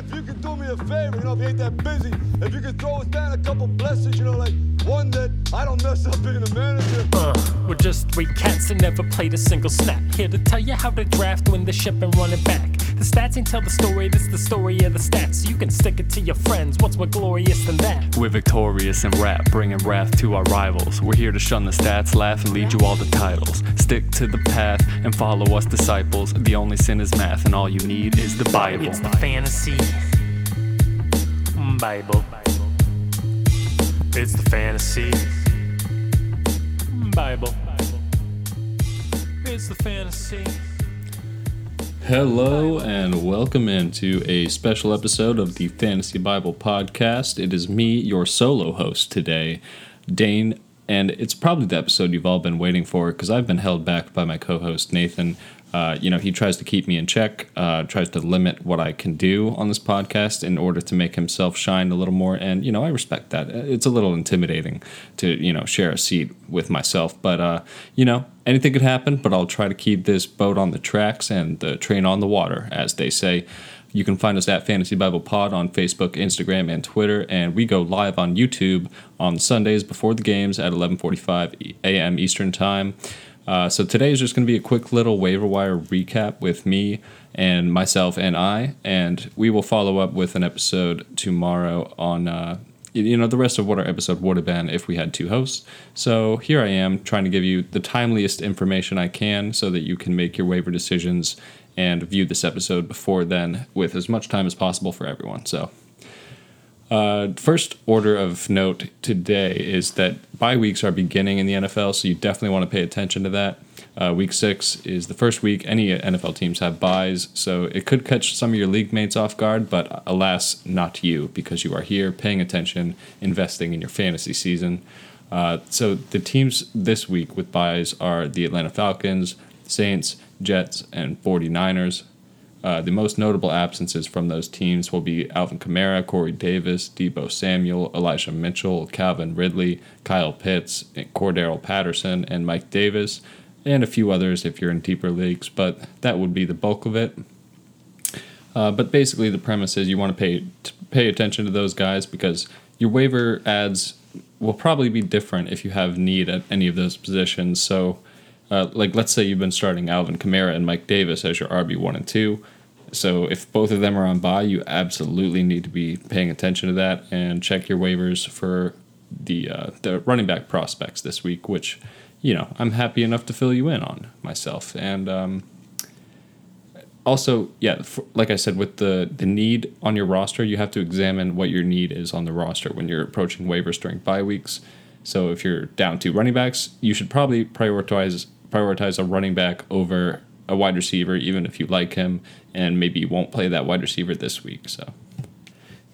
if you could do me a favor, you know, if you ain't that busy, if you could throw us down a couple blessings, you know, like one that I don't mess up being a manager. Uh, we're just three cats that never played a single snap. Here to tell you how to draft, win the ship, and run it back. The stats ain't tell the story, this the story of the stats. You can stick it to your friends, what's more glorious than that? We're victorious in rap, bringing wrath to our rivals. We're here to shun the stats, laugh, and lead you all the titles. Stick to the path and follow us, disciples. The only sin is math, and all you need is the Bible. It's the fantasy Bible. It's the fantasy Bible. It's the fantasy. Hello and welcome into a special episode of the Fantasy Bible podcast. It is me, your solo host today, Dane, and it's probably the episode you've all been waiting for because I've been held back by my co-host Nathan. Uh, you know, he tries to keep me in check, uh, tries to limit what I can do on this podcast in order to make himself shine a little more. And, you know, I respect that. It's a little intimidating to, you know, share a seat with myself. But, uh, you know, anything could happen, but I'll try to keep this boat on the tracks and the train on the water, as they say. You can find us at Fantasy Bible Pod on Facebook, Instagram, and Twitter, and we go live on YouTube on Sundays before the games at 11:45 a.m. Eastern Time. Uh, so today is just going to be a quick little waiver wire recap with me and myself and I, and we will follow up with an episode tomorrow on. Uh, you know the rest of what our episode would have been if we had two hosts. So here I am trying to give you the timeliest information I can so that you can make your waiver decisions and view this episode before then with as much time as possible for everyone. So uh, first order of note today is that bye weeks are beginning in the NFL, so you definitely want to pay attention to that. Uh, week six is the first week any NFL teams have byes, so it could catch some of your league mates off guard, but alas, not you, because you are here paying attention, investing in your fantasy season. Uh, so the teams this week with byes are the Atlanta Falcons, Saints, Jets, and 49ers. Uh, the most notable absences from those teams will be Alvin Kamara, Corey Davis, Deebo Samuel, Elijah Mitchell, Calvin Ridley, Kyle Pitts, Cordarrelle Patterson, and Mike Davis, and a few others if you're in deeper leagues, but that would be the bulk of it. Uh, but basically, the premise is you want to pay to pay attention to those guys because your waiver adds will probably be different if you have need at any of those positions. So uh, like let's say you've been starting Alvin Kamara and Mike Davis as your RB one and two. So if both of them are on bye, you absolutely need to be paying attention to that and check your waivers for the uh, the running back prospects this week, which you know I'm happy enough to fill you in on myself. And um, also, yeah, for, like I said, with the the need on your roster, you have to examine what your need is on the roster when you're approaching waivers during bye weeks. So if you're down two running backs, you should probably prioritize prioritize a running back over a wide receiver, even if you like him, and maybe you won't play that wide receiver this week. So,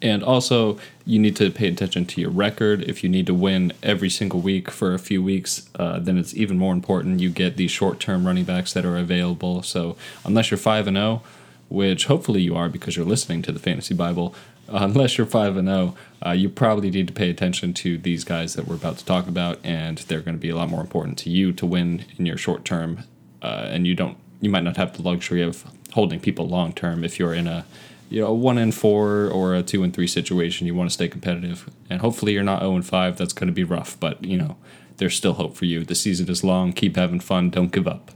and also you need to pay attention to your record. If you need to win every single week for a few weeks, uh, then it's even more important you get these short-term running backs that are available. So, unless you're five and zero, which hopefully you are because you're listening to the Fantasy Bible. Uh, unless you're 5 and 0, uh, you probably need to pay attention to these guys that we're about to talk about, and they're going to be a lot more important to you to win in your short term. Uh, and you don't, you might not have the luxury of holding people long term if you're in a, you know, a one and four or a two and three situation. You want to stay competitive, and hopefully you're not 0 and 5. That's going to be rough, but you know, there's still hope for you. The season is long. Keep having fun. Don't give up.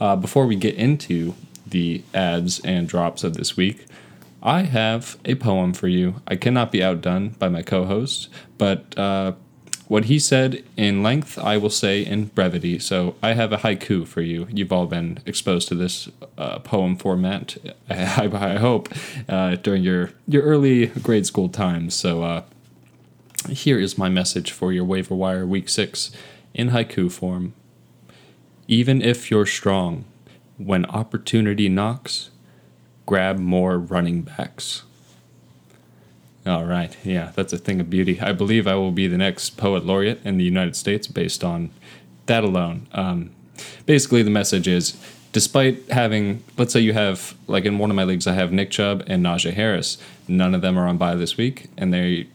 Uh, before we get into the adds and drops of this week. I have a poem for you. I cannot be outdone by my co host, but uh, what he said in length, I will say in brevity. So I have a haiku for you. You've all been exposed to this uh, poem format, I, I hope, uh, during your, your early grade school times. So uh, here is my message for your waiver wire week six in haiku form. Even if you're strong, when opportunity knocks, grab more running backs. All right, yeah, that's a thing of beauty. I believe I will be the next poet laureate in the United States based on that alone. Um, basically, the message is despite having, let's say you have, like in one of my leagues, I have Nick Chubb and Najee Harris. None of them are on bye this week, and they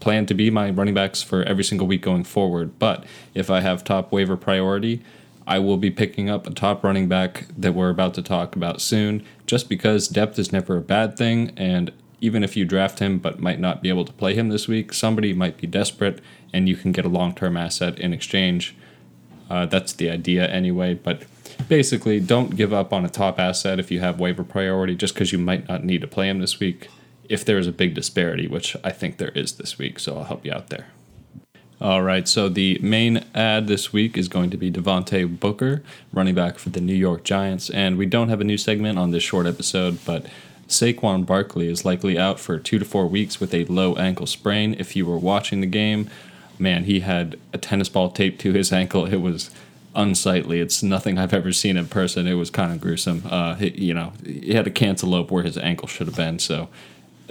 plan to be my running backs for every single week going forward. But if I have top waiver priority, I will be picking up a top running back that we're about to talk about soon, just because depth is never a bad thing. And even if you draft him but might not be able to play him this week, somebody might be desperate and you can get a long term asset in exchange. Uh, that's the idea anyway. But basically, don't give up on a top asset if you have waiver priority just because you might not need to play him this week if there is a big disparity, which I think there is this week. So I'll help you out there. All right, so the main add this week is going to be Devontae Booker, running back for the New York Giants. And we don't have a new segment on this short episode, but Saquon Barkley is likely out for two to four weeks with a low ankle sprain. If you were watching the game, man, he had a tennis ball taped to his ankle. It was unsightly. It's nothing I've ever seen in person. It was kind of gruesome. Uh, he, you know, he had a cantaloupe where his ankle should have been. So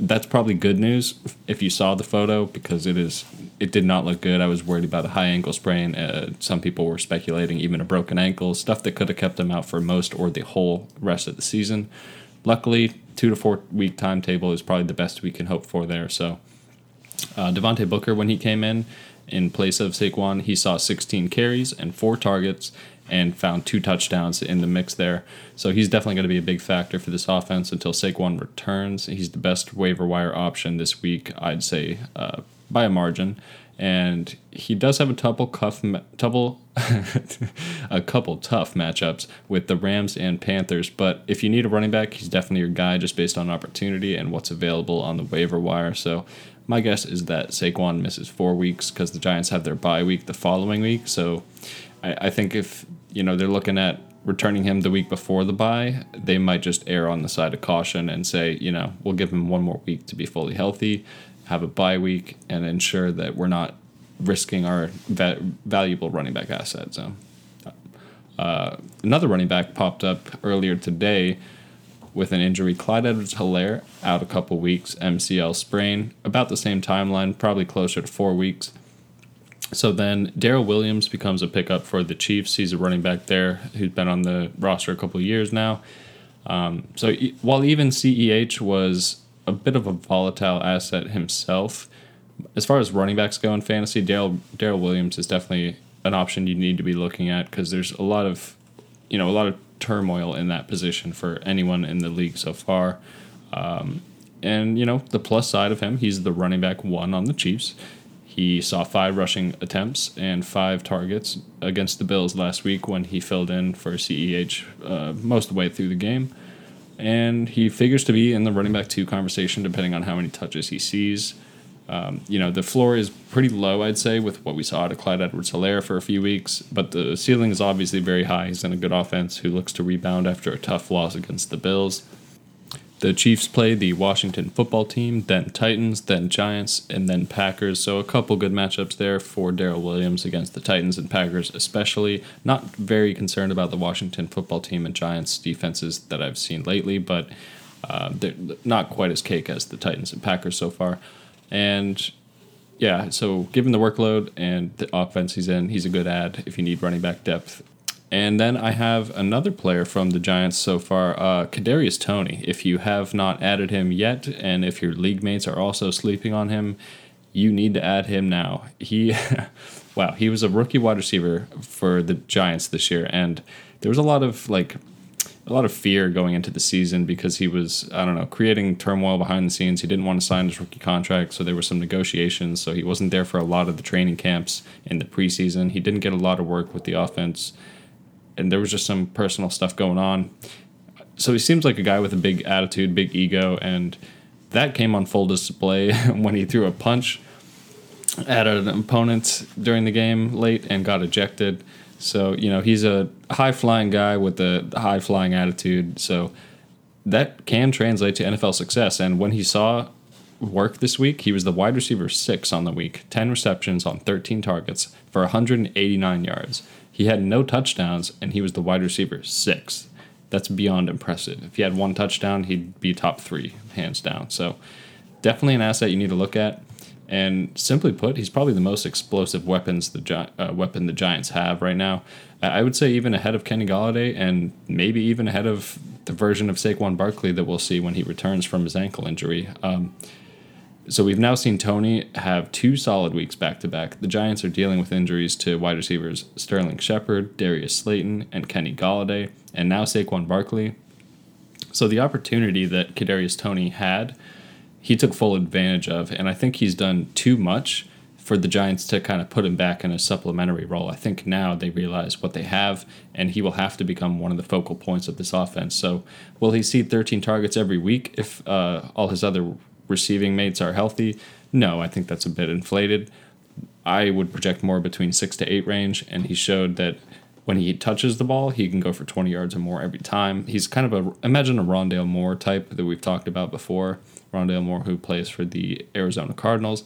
that's probably good news if you saw the photo because it is it did not look good. I was worried about a high ankle sprain. Uh, some people were speculating even a broken ankle, stuff that could have kept him out for most or the whole rest of the season. Luckily, two to four week timetable is probably the best we can hope for there. So, uh, Devontae Booker, when he came in in place of Saquon, he saw 16 carries and four targets and found two touchdowns in the mix there. So he's definitely going to be a big factor for this offense until Saquon returns. He's the best waiver wire option this week, I'd say, uh, by a margin. And he does have a couple cuff, couple, a couple tough matchups with the Rams and Panthers. But if you need a running back, he's definitely your guy just based on opportunity and what's available on the waiver wire. So my guess is that Saquon misses four weeks because the Giants have their bye week the following week. So I, I think if you know they're looking at returning him the week before the bye, they might just err on the side of caution and say, you know, we'll give him one more week to be fully healthy, have a bye week, and ensure that we're not risking our va- valuable running back asset. So, uh, another running back popped up earlier today with an injury. Clyde Edwards Helaire out a couple weeks, MCL sprain, about the same timeline, probably closer to four weeks. So then Darrel Williams becomes a pickup for the Chiefs. He's a running back there who's been on the roster a couple years now. Um, so while even CEH was a bit of a volatile asset himself, as far as running backs go in fantasy, Daryl Darrel Williams is definitely an option you need to be looking at because there's a lot of, you know, a lot of turmoil in that position for anyone in the league so far. Um, and you know the plus side of him, he's the running back one on the Chiefs. He saw five rushing attempts and five targets against the Bills last week when he filled in for CEH uh, most of the way through the game. And he figures to be in the running back two conversation depending on how many touches he sees. Um, you know, the floor is pretty low, I'd say, with what we saw out of Clyde Edwards Helaire for a few weeks, but the ceiling is obviously very high. He's in a good offense who looks to rebound after a tough loss against the Bills. The Chiefs play the Washington football team, then Titans, then Giants, and then Packers. So a couple good matchups there for Darrel Williams against the Titans and Packers, especially. Not very concerned about the Washington football team and Giants defenses that I've seen lately, but uh, they're not quite as cake as the Titans and Packers so far. And yeah, so given the workload and the offense he's in, he's a good add if you need running back depth and then I have another player from the Giants so far, uh, Kadarius Toney. If you have not added him yet, and if your league mates are also sleeping on him, you need to add him now. He, wow, he was a rookie wide receiver for the Giants this year, and there was a lot of like a lot of fear going into the season because he was I don't know creating turmoil behind the scenes. He didn't want to sign his rookie contract, so there were some negotiations. So he wasn't there for a lot of the training camps in the preseason. He didn't get a lot of work with the offense and there was just some personal stuff going on. So he seems like a guy with a big attitude, big ego, and that came on full display when he threw a punch at an opponent during the game late and got ejected. So, you know, he's a high flying guy with a high flying attitude. So that can translate to NFL success. And when he saw work this week, he was the wide receiver six on the week, 10 receptions on 13 targets for 189 yards. He had no touchdowns, and he was the wide receiver six. That's beyond impressive. If he had one touchdown, he'd be top three, hands down. So, definitely an asset you need to look at. And simply put, he's probably the most explosive weapons the Gi- uh, weapon the Giants have right now. I would say even ahead of Kenny Golladay, and maybe even ahead of the version of Saquon Barkley that we'll see when he returns from his ankle injury. Um, so we've now seen Toney have two solid weeks back to back. The Giants are dealing with injuries to wide receivers Sterling Shepard, Darius Slayton, and Kenny Golladay, and now Saquon Barkley. So the opportunity that Kadarius Toney had he took full advantage of, and I think he's done too much for the Giants to kind of put him back in a supplementary role. I think now they realize what they have, and he will have to become one of the focal points of this offense. So, will he see 13 targets every week if uh, all his other receiving mates are healthy? No, I think that's a bit inflated. I would project more between six to eight range, and he showed that when he touches the ball, he can go for 20 yards or more every time. He's kind of a imagine a Rondale Moore type that we've talked about before. Rondale Moore, who plays for the Arizona Cardinals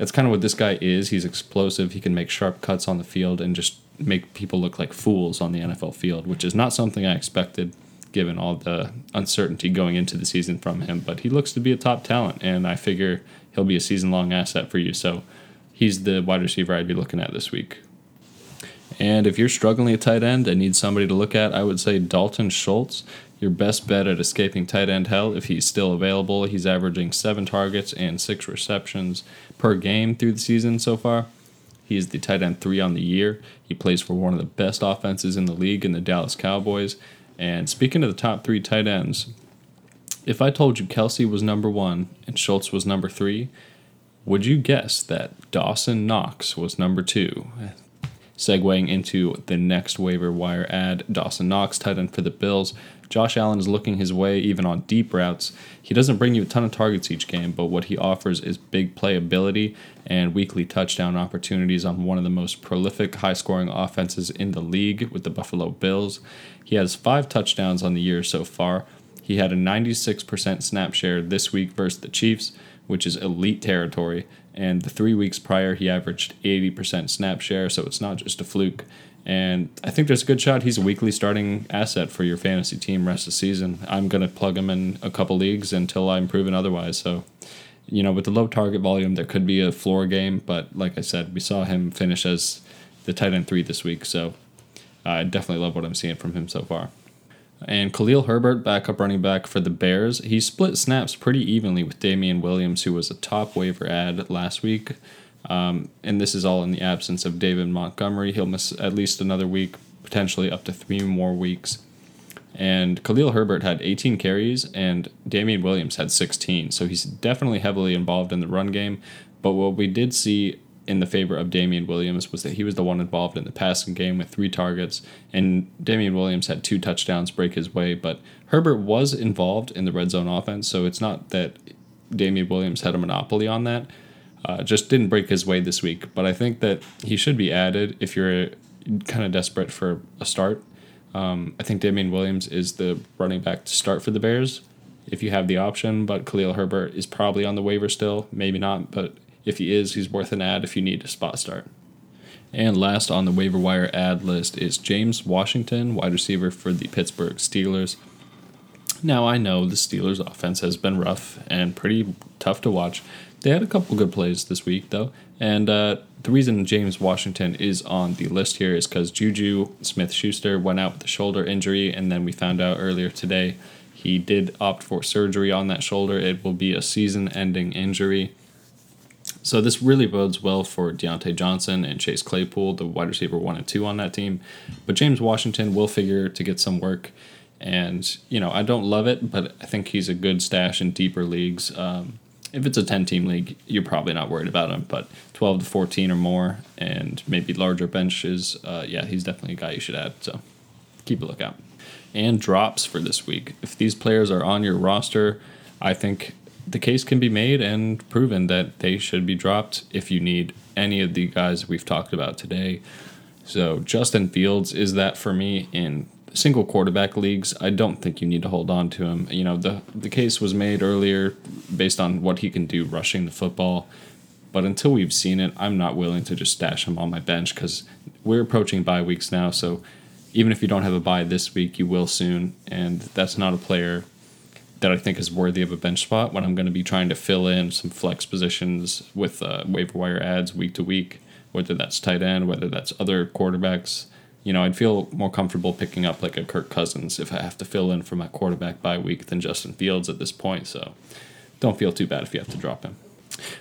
that's kind of what this guy is. He's explosive. He can make sharp cuts on the field and just make people look like fools on the NFL field, which is not something I expected given all the uncertainty going into the season from him. But he looks to be a top talent, and I figure he'll be a season long asset for you. So he's the wide receiver I'd be looking at this week. And if you're struggling at tight end and need somebody to look at, I would say Dalton Schultz your best bet at escaping tight end hell if he's still available. He's averaging seven targets and six receptions per game through the season so far. He is the tight end three on the year. He plays for one of the best offenses in the league in the Dallas Cowboys. And speaking of the top three tight ends, if I told you Kelce was number one and Schultz was number three, would you guess that Dawson Knox was number two? Segueing into the next waiver wire add, Dawson Knox, tight end for the Bills, Josh Allen is looking his way even on deep routes. He doesn't bring you a ton of targets each game, but what he offers is big playability and weekly touchdown opportunities on one of the most prolific high scoring offenses in the league with the Buffalo Bills. He has five touchdowns on the year so far. He had a 96% snap share this week versus the Chiefs, which is elite territory. And the three weeks prior, he averaged 80% snap share, so it's not just a fluke. And I think there's a good shot he's a weekly starting asset for your fantasy team rest of the season. I'm going to plug him in a couple leagues until I'm proven otherwise. So, you know, with the low target volume, there could be a floor game. But like I said, we saw him finish as the tight end three this week. So I definitely love what I'm seeing from him so far. And Khalil Herbert, backup running back for the Bears, he split snaps pretty evenly with Damien Williams, who was a top waiver add last week. Um, and this is all in the absence of David Montgomery. He'll miss at least another week, potentially up to three more weeks. And Khalil Herbert had 18 carries, and Damien Williams had 16. So he's definitely heavily involved in the run game. But what we did see in the favor of Damien Williams was that he was the one involved in the passing game with three targets, and Damien Williams had two touchdowns break his way. But Herbert was involved in the red zone offense, so it's not that Damien Williams had a monopoly on that. Uh, just didn't break his way this week, but I think that he should be added if you're kind of desperate for a start. Um, I think Damien Williams is the running back to start for the Bears if you have the option, but Khalil Herbert is probably on the waiver still. Maybe not, but if he is, he's worth an add if you need a spot start. And last on the waiver wire add list is James Washington, wide receiver for the Pittsburgh Steelers. Now, I know the Steelers' offense has been rough and pretty tough to watch, they had a couple good plays this week, though. And uh, the reason James Washington is on the list here is because Juju Smith Schuster went out with a shoulder injury, and then we found out earlier today he did opt for surgery on that shoulder. It will be a season ending injury. So this really bodes well for Diontae Johnson and Chase Claypool, the wide receiver one and two on that team. But James Washington will figure to get some work. And, you know, I don't love it, but I think he's a good stash in deeper leagues. Um, if it's a 10 team league, you're probably not worried about him. But 12 to 14 or more, and maybe larger benches, uh, yeah, he's definitely a guy you should add. So keep a lookout. And drops for this week. If these players are on your roster, I think the case can be made and proven that they should be dropped if you need any of the guys we've talked about today. So Justin Fields is that for me in single quarterback leagues, I don't think you need to hold on to him. You know, the the case was made earlier based on what he can do rushing the football, but until we've seen it, I'm not willing to just stash him on my bench because we're approaching bye weeks now. So even if you don't have a bye this week, you will soon, and that's not a player that I think is worthy of a bench spot when I'm going to be trying to fill in some flex positions with uh, waiver wire adds week to week, whether that's tight end, whether that's other quarterbacks you know, I'd feel more comfortable picking up like a Kirk Cousins if I have to fill in for my quarterback bye week than Justin Fields at this point. So don't feel too bad if you have to drop him.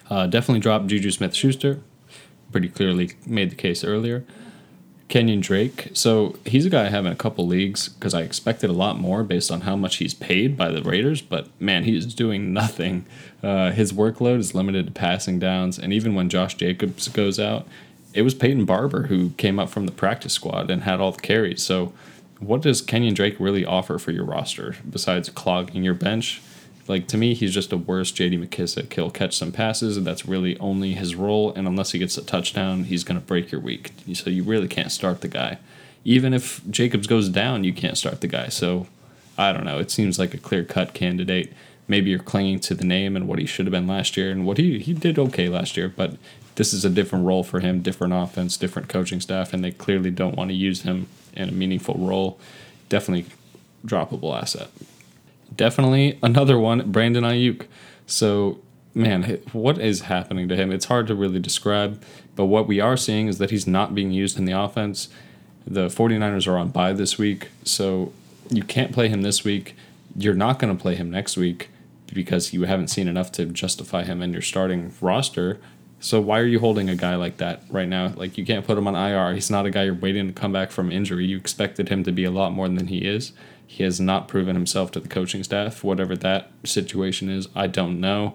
Uh, definitely drop Juju Smith Schuster. Pretty clearly made the case earlier. Kenyan Drake. So he's a guy I have in a couple leagues because I expected a lot more based on how much he's paid by the Raiders. But man, he is doing nothing. Uh, his workload is limited to passing downs, and even when Josh Jacobs goes out, it was Peyton Barber who came up from the practice squad and had all the carries. So, what does Kenyan Drake really offer for your roster besides clogging your bench? Like to me, he's just a worse J.D. McKissic. He'll catch some passes, and that's really only his role. And unless he gets a touchdown, he's going to break your week. So you really can't start the guy. Even if Jacobs goes down, you can't start the guy. So I don't know. It seems like a clear cut candidate. Maybe you're clinging to the name and what he should have been last year, and what he he did okay last year, but this is a different role for him, different offense, different coaching staff, and they clearly don't want to use him in a meaningful role. Definitely droppable asset definitely another one, Brandon Aiyuk. So, man, what is happening to him? It's hard to really describe, but what we are seeing is that he's not being used in the offense. The 49ers are on bye this week, so you can't play him this week. You're not going to play him next week because you haven't seen enough to justify him in your starting roster. So why are you holding a guy like that right now? Like you can't put him on IR. He's not a guy you're waiting to come back from injury. You expected him to be a lot more than he is. He has not proven himself to the coaching staff. Whatever that situation is, I don't know.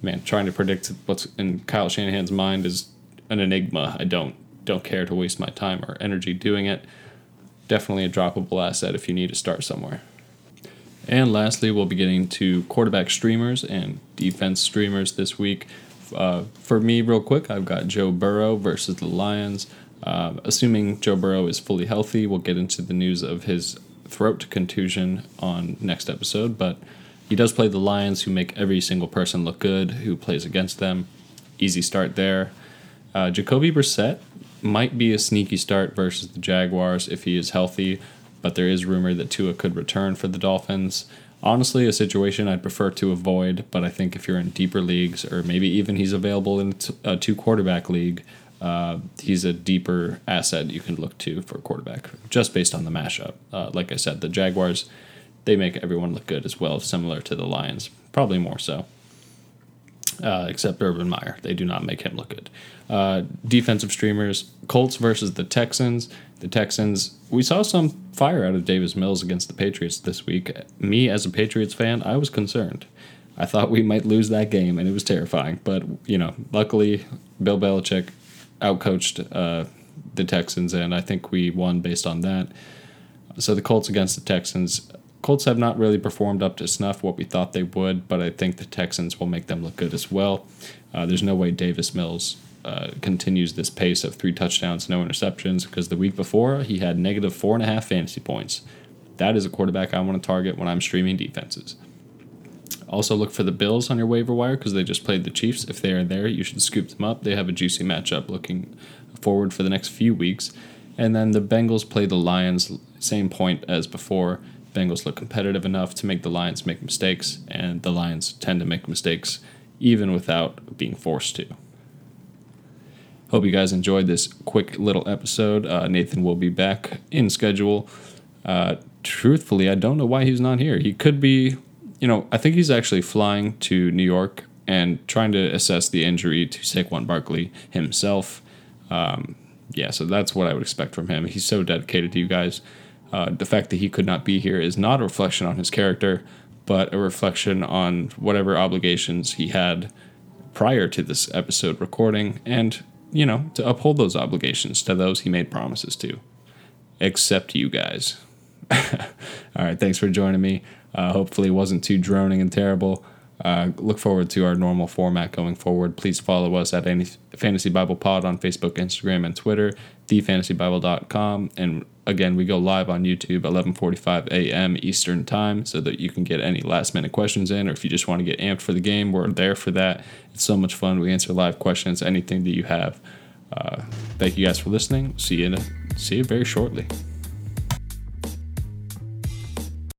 Man, trying to predict what's in Kyle Shanahan's mind is an enigma. I don't don't care to waste my time or energy doing it. Definitely a droppable asset if you need to start somewhere. And lastly, we'll be getting to quarterback streamers and defense streamers this week. Uh, for me, real quick, I've got Joe Burrow versus the Lions. Uh, assuming Joe Burrow is fully healthy, we'll get into the news of his throat contusion on next episode. But he does play the Lions, who make every single person look good who plays against them. Easy start there. Uh, Jacoby Brissett might be a sneaky start versus the Jaguars if he is healthy, but there is rumor that Tua could return for the Dolphins honestly a situation I'd prefer to avoid. But I think if you're in deeper leagues, or maybe even he's available in a two quarterback league, uh, he's a deeper asset you can look to for quarterback just based on the mashup. Uh, like I said, the Jaguars they make everyone look good as well, similar to the Lions, probably more so. Uh, except Urban Meyer, they do not make him look good. Uh, defensive streamers: Colts versus the Texans the Texans, we saw some fire out of Davis Mills against the Patriots this week. Me, as a Patriots fan, I was concerned. I thought we might lose that game, and it was terrifying. But, you know, luckily, Bill Belichick outcoached uh, the Texans, and I think we won based on that. So the Colts against the Texans. Colts have not really performed up to snuff what we thought they would, but I think the Texans will make them look good as well. Uh, there's no way Davis Mills uh, continues this pace of three touchdowns, no interceptions, because the week before he had negative four and a half fantasy points. That is a quarterback I want to target when I'm streaming defenses. Also, look for the Bills on your waiver wire because they just played the Chiefs. If they are there, you should scoop them up. They have a juicy matchup looking forward for the next few weeks. And then the Bengals play the Lions, same point as before. Bengals look competitive enough to make the Lions make mistakes, and the Lions tend to make mistakes even without being forced to. Hope you guys enjoyed this quick little episode. Uh, Nathan will be back in schedule. Uh, truthfully, I don't know why he's not here. He could be, you know, I think he's actually flying to New York and trying to assess the injury to Saquon Barkley himself. Um, yeah, so that's what I would expect from him. He's so dedicated to you guys. Uh, the fact that he could not be here is not a reflection on his character, but a reflection on whatever obligations he had prior to this episode recording and you know, to uphold those obligations to those he made promises to, except you guys. All right, thanks for joining me. Uh, hopefully, it wasn't too droning and terrible. Uh, look forward to our normal format going forward. Please follow us at any Fantasy Bible Pod on Facebook, Instagram, and Twitter, thefantasybible.com. And again, we go live on YouTube 11:45 a.m. Eastern Time, so that you can get any last minute questions in, or if you just want to get amped for the game, we're there for that. It's so much fun. We answer live questions, anything that you have. Uh, thank you guys for listening. See you in a, see you very shortly.